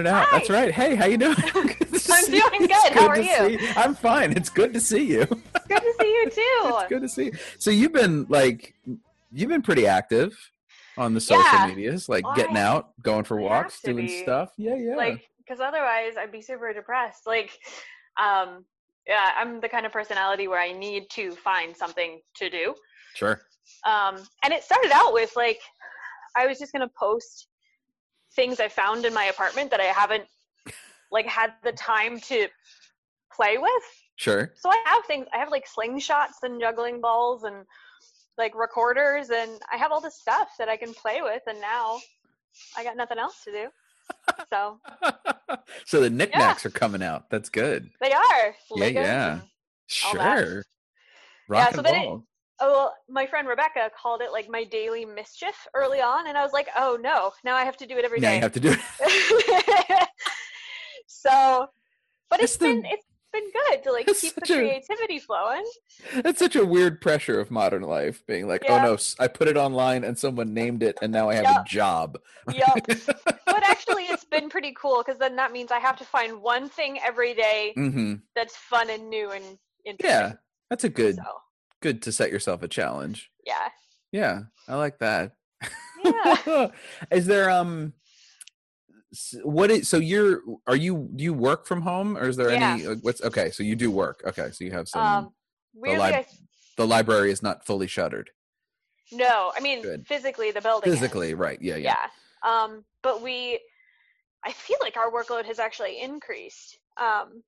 it out. Hi. That's right. Hey, how you doing? I'm doing you. It's good. How are you? see I'm fine. It's good to see you. Good to see you too. it's good to see you. So you've been like you've been pretty active on the social Yeah. medias, like Well, getting I- out, going for walks, doing be. stuff. Yeah, yeah. Like, because otherwise I'd be super depressed. Like, um, yeah, I'm the kind of personality where I need to find something to do. sure. Um, and it started out with like, I was just gonna post things I found in my apartment that I haven't like had the time to play with. Sure. So I have things. I have like slingshots and juggling balls and like recorders, and I have all this stuff that I can play with. And now I got nothing else to do. So so the knickknacks are coming out. That's good. they are. Yeah, Legos yeah. and- Sure. Rock so and then roll. Oh, well, my friend Rebecca called it like my daily mischief early on, and I was like, oh no, now I have to do it every now day. you have to do it. so, but It's it's the- been it's been good to like keep the such a- creativity flowing. That's such a weird pressure of modern life, being like, Yeah. oh no, i put it online and someone named it, and now I have a job. Yup. but actually, it's been pretty cool because then that means I have to find one thing every day hmm that's fun and new and interesting. Yeah, that's a good, So, good to set yourself a challenge. yeah. Yeah, I like that. Yeah. is there um, what is so you're are you do you work from home or is there any like, what's okay? So you do work. Okay, so you have some. Um, weirdly, lib- I, the library is not fully shuttered no, I mean Good. physically the building. is. physically, right? Yeah, yeah. yeah um but we i feel like our workload has actually increased um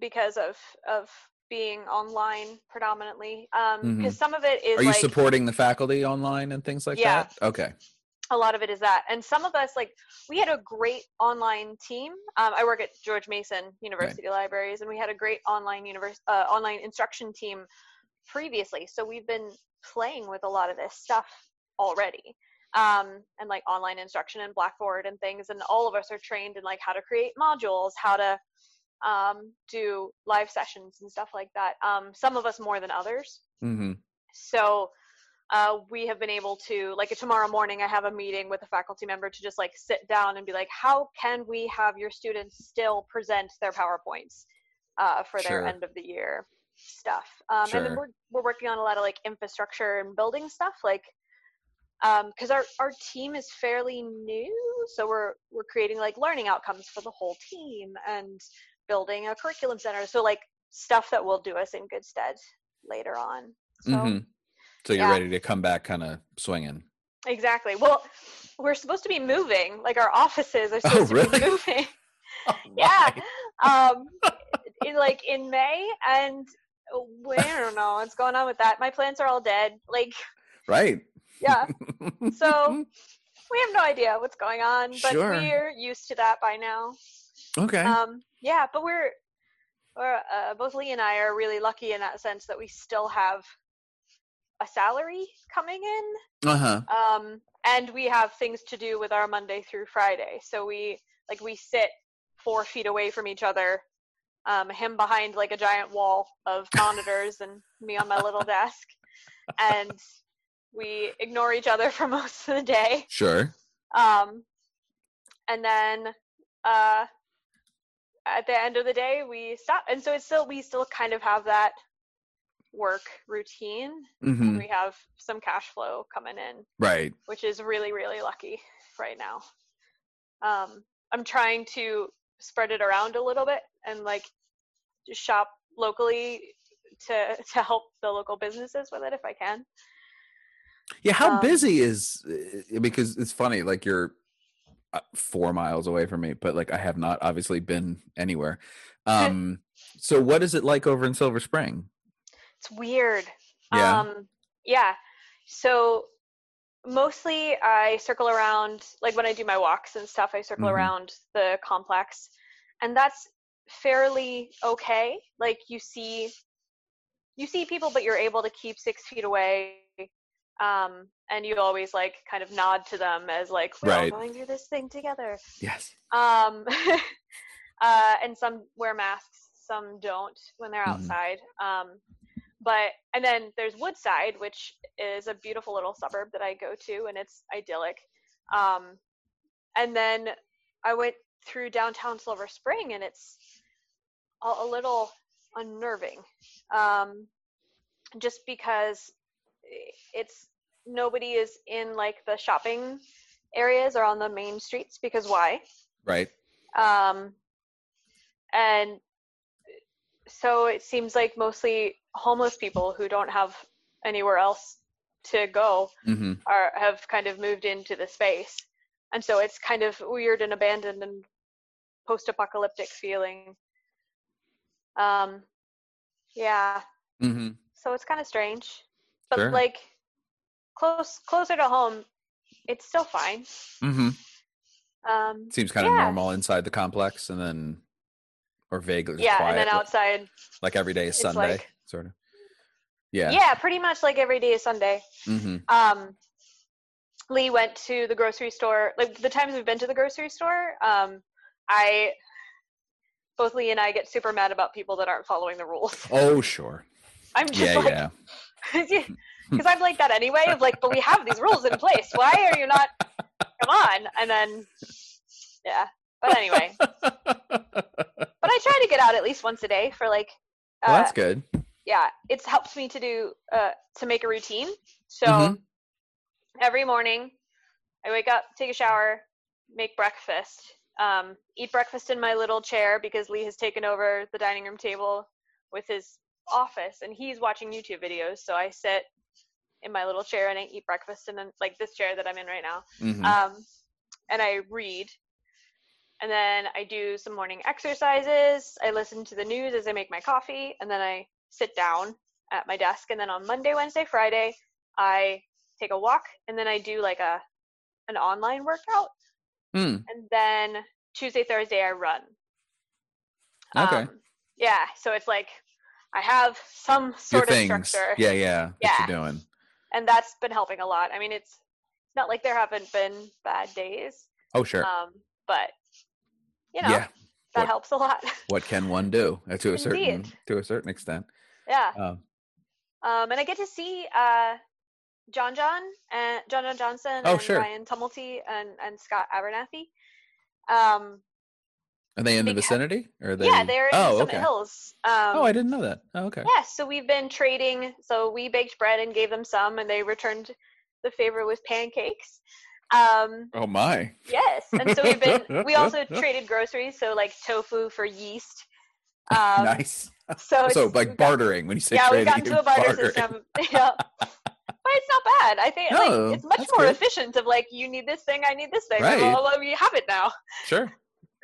because of of being online predominantly um because some of it is Are you like supporting the faculty online and things like Yeah. that? Okay. a lot of it is that and some of us like we had a great online team um, i work at george mason university libraries and we had a great online univers- uh, online instruction team previously so we've been playing with a lot of this stuff already um, and like online instruction and blackboard and things and all of us are trained in like how to create modules how to um, do live sessions and stuff like that um, some of us more than others Mm-hmm. so uh, we have been able to like tomorrow morning i have a meeting with a faculty member to just like sit down and be like how can we have your students still present their powerpoints uh, for Sure. their end of the year stuff um, and then we're, we're working on a lot of like infrastructure and building stuff like because our, our team is fairly new so we're we're creating like learning outcomes for the whole team and building a curriculum center so like stuff that will do us in good stead later on so hmm So you're yeah. ready to come back, kind of swinging. Exactly. Well, we're supposed to be moving. Like our offices are Oh, supposed to be moving. Oh, Yeah. Um, in like in May, and we I don't know what's going on with that. My plants are all dead. Like, Right. yeah. So we have no idea what's going on, but Sure. we're used to that by now. okay. Um, yeah, but we're, we're uh, both Lee and I are really lucky in that sense that we still have a salary coming in. uh huh. um, and we have things to do with our Monday through Friday. So we like we sit four feet away from each other, um, him behind like a giant wall of monitors, and me on my little desk, and we ignore each other for most of the day. Sure. Um, and then uh, at the end of the day, we stop. And so it's still we still kind of have that work routine. hmm And we have some cash flow coming in Right. which is really really lucky right now um i'm trying to spread it around a little bit and like just shop locally to to help the local businesses with it if i can Yeah. How Um, busy is uh, because it's funny. Like you're four miles away from me, but like I have not obviously been anywhere. Um. so what is it like over in Silver Spring? it's weird Yeah. um yeah so mostly i circle around like when i do my walks and stuff i circle Mhm. around the complex and that's fairly okay like you see you see people but you're able to keep six feet away um and you always like kind of nod to them as like we're Right. all going through this thing together Yes. um uh and some wear masks some don't when they're Mhm. outside um but and then there's woodside which is a beautiful little suburb that i go to and it's idyllic um and then I went through downtown Silver Spring, and it's a, a little unnerving, um, just because it's nobody is in like the shopping areas or on the main streets because why? Right. Um, and so it seems like mostly homeless people who don't have anywhere else to go Mm-hmm. are have kind of moved into the space and so it's kind of weird and abandoned and post-apocalyptic feeling um yeah Mm-hmm. so it's kind of strange but Sure. like close closer to home it's still fine Mm-hmm. um Seems kind of normal inside the complex, and then or vaguely yeah quiet, and then outside like every day is Sunday, like- sort of. Yeah. yeah pretty much like every day is sunday Mm-hmm. um lee went to the grocery store like the times we've been to the grocery store um i both lee and i get super mad about people that aren't following the rules Oh, sure. i'm just Yeah, like yeah. Because i'm like that anyway of like but we have these rules in place. Why are you not come on. And then yeah. But anyway. But i try to get out at least once a day for like well, uh, that's good. yeah it's helped me to do uh to make a routine. So Mhm. every morning i wake up take a shower make breakfast. Um, eat breakfast in my little chair because lee has taken over the dining room table with his office and he's watching youtube videos so i sit in my little chair and i eat breakfast and then like this chair that i'm in right now Mhm. um, and I read. And then I do some morning exercises. I listen to the news as I make my coffee, and then I sit down at my desk. And then on Monday, Wednesday, Friday, I take a walk, and then I do like a an online workout. Mm, And then Tuesday, Thursday, I run. Okay. Um, yeah, so it's like I have some sort of things. structure Yeah, yeah. That Yeah. you're doing. and that's been helping a lot. I mean, it's it's not like there haven't been bad days, Oh, sure. um, but you know yeah. that What- helps a lot. What can one do uh, to a certain to a certain extent? yeah, Um, um, and I get to see uh, John John and John John Johnson Oh, and sure. Ryan Tumulty and and Scott Abernathy. Um, are they in the vicinity? Or are they? yeah, they're in oh, Summit okay. Hills. Um, Oh, I didn't know that. Oh, okay. Yeah, so we've been trading. So we baked bread and gave them some, and they returned the favor with pancakes. Um, Oh my. yes, and so we've been. We also traded groceries, so like tofu for yeast. Um, nice. So, so like got- bartering when you say yeah, we've trading, gotten to a barter bartering. system. yeah, but it's not bad. I think No, like it's much more good. efficient. Of like, you need this thing, I need this thing. Right. Well, well, we have it now. Sure.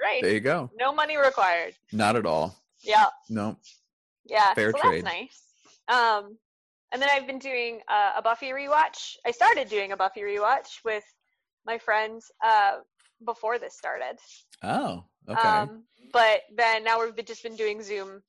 Right. There you go. No money required. Not at all. Yeah. No. Yeah, Fair so trade. that's nice. Um, and then I've been doing uh, a Buffy rewatch. I started doing a Buffy rewatch with my friends uh, before this started. Oh. Okay. Um, but then now we've been, just been doing Zoom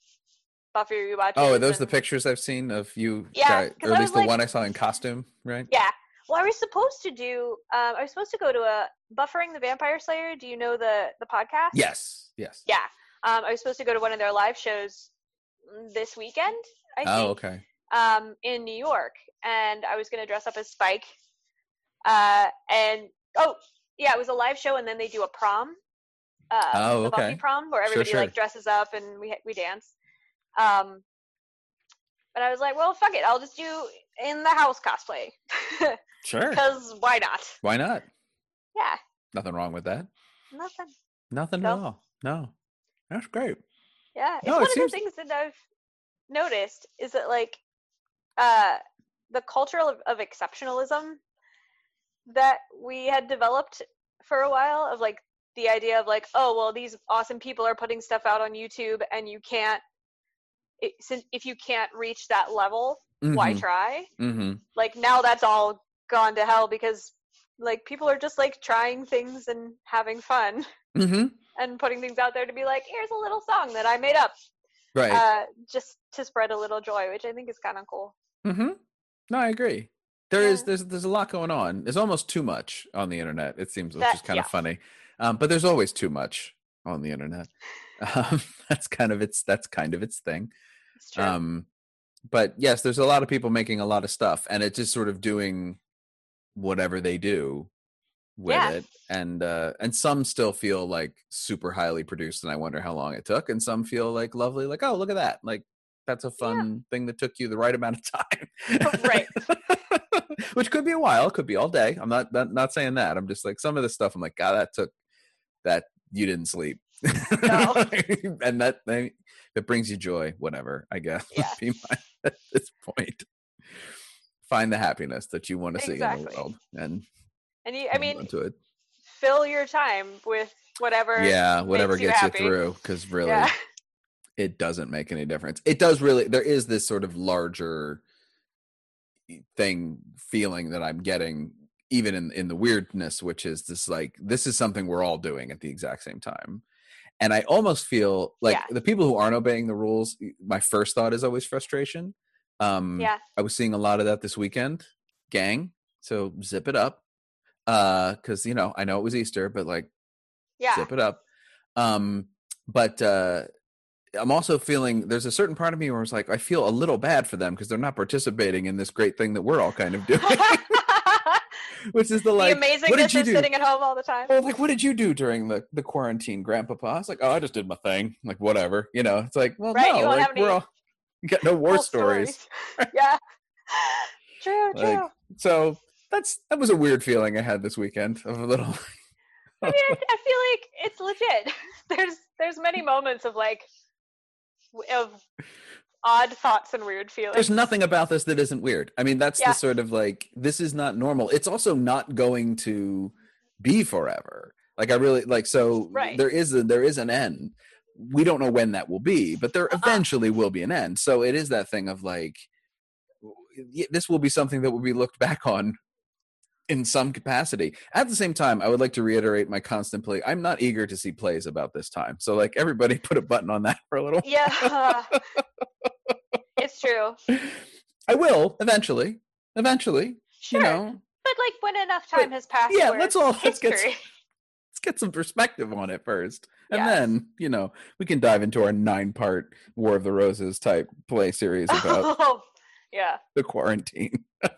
Buffy rewatch. oh, are those the pictures I've seen of you? Yeah, guy- or at least the like- one I saw in costume, right? Yeah. Well, I was supposed to do. Um, I was supposed to go to a Buffering the Vampire Slayer. Do you know the the podcast? Yes. Yes. Yeah. Um, I was supposed to go to one of their live shows this weekend. I think. Oh, okay. um, in New York, and I was going to dress up as Spike. Uh, and oh, yeah, it was a live show, and then they do a prom. Uh, Oh, the Buffy prom where Sure, everybody sure. like dresses up and we we dance. Um, but I was like, well, fuck it, I'll just do in the house cosplay Sure. because why not? Why not? Yeah, Nothing wrong with that. nothing. Nothing No. at all. No. That's great. Yeah, it's No, one it of seems- the things that I've noticed is that like uh, the culture of, of exceptionalism that we had developed for a while of like the idea of like oh well these awesome people are putting stuff out on YouTube and you can't it, since if you can't reach that level why Mhm. try Mm-hmm. like now that's all gone to hell because like people are just like trying things and having fun Mm-hmm. and putting things out there to be like here's a little song that I made up Right. uh, just to spread a little joy, which I think is kind of cool. mm-hmm. No, I agree. There is Yeah. there's there's a lot going on. There's almost too much on the internet. It seems, which That- is kind yeah. of funny. Um, but there's always too much on the internet. Um, that's kind of its that's kind of its thing. It's true. Um, but yes, there's a lot of people making a lot of stuff, and it's just sort of doing whatever they do with Yeah. it and uh and some still feel like super highly produced and i wonder how long it took and some feel like lovely like oh look at that like that's a fun thing that took you the right amount of time Right. which could be a while could be all day i'm not, not not saying that i'm just like some of the stuff i'm like god that took that you didn't sleep No. and that thing that brings you joy whatever i guess would Yeah. be my at this point find the happiness that you want to see in the world and And you, I mean, it fill your time with whatever. yeah whatever you gets you happy. through because really Yeah. it doesn't make any difference it does really there is this sort of larger thing feeling that i'm getting even in in the weirdness which is this like this is something we're all doing at the exact same time and i almost feel like Yeah. the people who aren't obeying the rules my first thought is always frustration um Yeah. i was seeing a lot of that this weekend gang so zip it up uh because you know i know it was easter but like Yeah. zip it up. Um, but uh, I'm also feeling there's a certain part of me where it's like I feel a little bad for them because they're not participating in this great thing that we're all kind of doing, which is the like the amazingness what did you do? sitting at home all the time. Well, like, what did you do during the, the quarantine, Grandpapa? I was like, oh, I just did my thing. Like, whatever, you know. It's like, well, Right, no, like, we're all you got no war Full stories. yeah. True, true. Like, So that's that was a weird feeling I had this weekend of a little. I mean, I, I feel like it's legit. There's there's many moments of like of odd thoughts and weird feelings. There's nothing about this that isn't weird. I mean, that's Yeah. the sort of like this is not normal. It's also not going to be forever. Like I really like so Right. there is a there is an end. We don't know when that will be, but there Uh-uh. eventually will be an end. So it is that thing of like this will be something that will be looked back on in some capacity. At the same time, I would like to reiterate my constant plea. I'm not eager to see plays about this time. So like everybody put a button on that for a little Yeah. it's true. I will eventually. Eventually, Sure. you know. But like when enough But, time has passed, yeah, let's all- let's get history. Let's get some perspective on it first, and Yes. then you know we can dive into our nine-part War of the Roses type play series about Oh, yeah. the quarantine.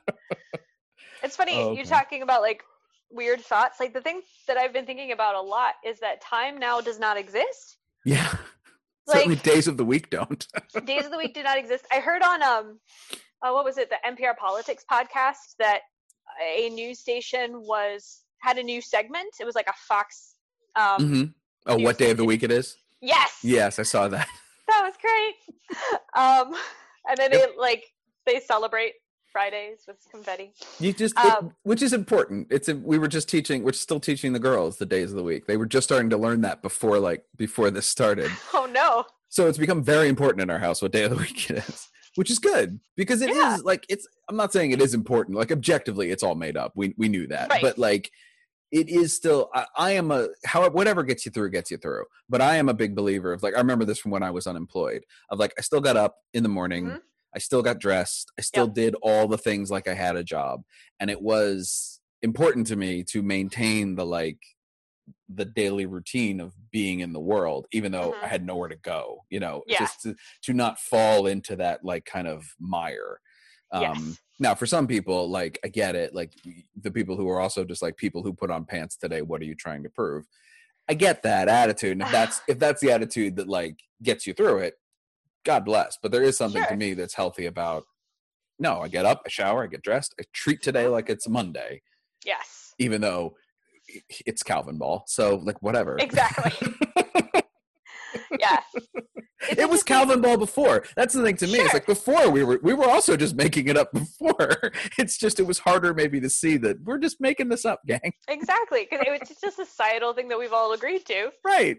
It's funny Oh, you're talking about like weird thoughts. Like the thing that I've been thinking about a lot is that time now does not exist. Yeah, Like- certainly days of the week don't. Days of the week do not exist. I heard on um, uh, what was it, the NPR Politics podcast that a news station was had a new segment. It was like a Fox. Um, hmm Oh, what day of the week it is? Yes. Yes, I saw that. That was great. Um, and then they like they celebrate Fridays with confetti. You just, it- Um, which is important. It's a, we were just teaching. We're still teaching the girls the days of the week. They were just starting to learn that before, like before this started. Oh no. So it's become very important in our house what day of the week it is, which is good because it is Yeah. like it's. I'm not saying it is important. Like objectively, it's all made up. We we knew that, Right. but like it is still. I, I am a however whatever gets you through gets you through. But I am a big believer of like I remember this from when I was unemployed. Of like I still got up in the morning. Mhm. I still got dressed. I still did all the things like I had a job, and it was important to me to maintain the like the daily routine of being in the world even though Mhm. i had nowhere to go you know Yeah. just to, to not fall into that like kind of mire um Yes. now for some people like i get it like the people who are also just like people who put on pants today what are you trying to prove i get that attitude and if that's if that's the attitude that like gets you through it god bless but there is something to me that's healthy about no i get up i shower i get dressed i treat today like it's monday Yes. even though it's Calvin Ball. So like whatever. Exactly. Yeah. It's it was Calvin Ball before. That's the thing to me. It's like before we were we were also just making it up before. It's just it was harder maybe to see that we're just making this up, gang. Exactly, because it was just a societal thing that we've all agreed to. Right.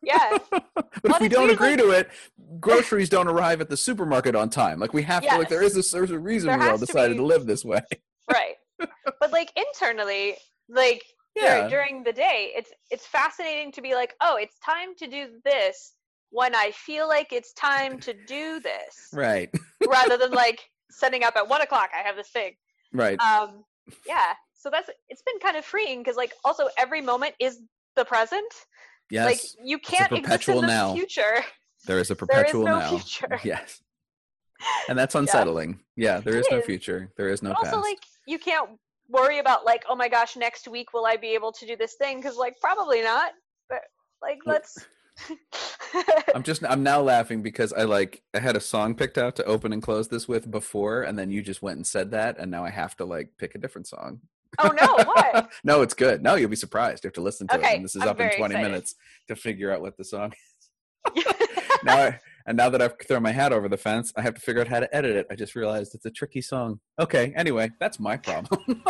Yeah. but if we don't agree like- to it, groceries don't arrive at the supermarket on time. Like we have to like there is a there's a reason There we all has to decided be- to live this way. right. But like internally, like Yeah. during the day, it's it's fascinating to be like, oh, it's time to do this when I feel like it's time to do this, Right. rather than like setting up at one o'clock. I have this thing. Right. Um, yeah. So that's it's been kind of freeing because like also every moment is the present. yes. Like you can't exist in the now. future. there is a perpetual there is no now. future. Yes. And that's unsettling. Yeah, there is is no future. There is no but also like you can't worry about like, oh my gosh, next week will I be able to do this thing? Because like probably not. But like let's. I'm just I'm now laughing because I like I had a song picked out to open and close this with before, and then you just went and said that, and now I have to like pick a different song. Oh no! What? no, it's good. No, you'll be surprised. You have to listen to Okay, it, and this is I'm up in 20 excited. minutes to figure out what the song is. now, I, and now that I've thrown my hat over the fence, I have to figure out how to edit it. I just realized it's a tricky song. Okay, anyway, that's my problem.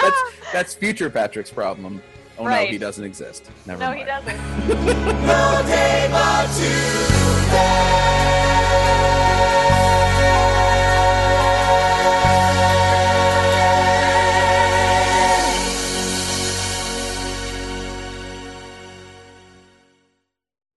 that's, that's future Patrick's problem. Oh right. no, he doesn't exist. Never no, mind. he doesn't.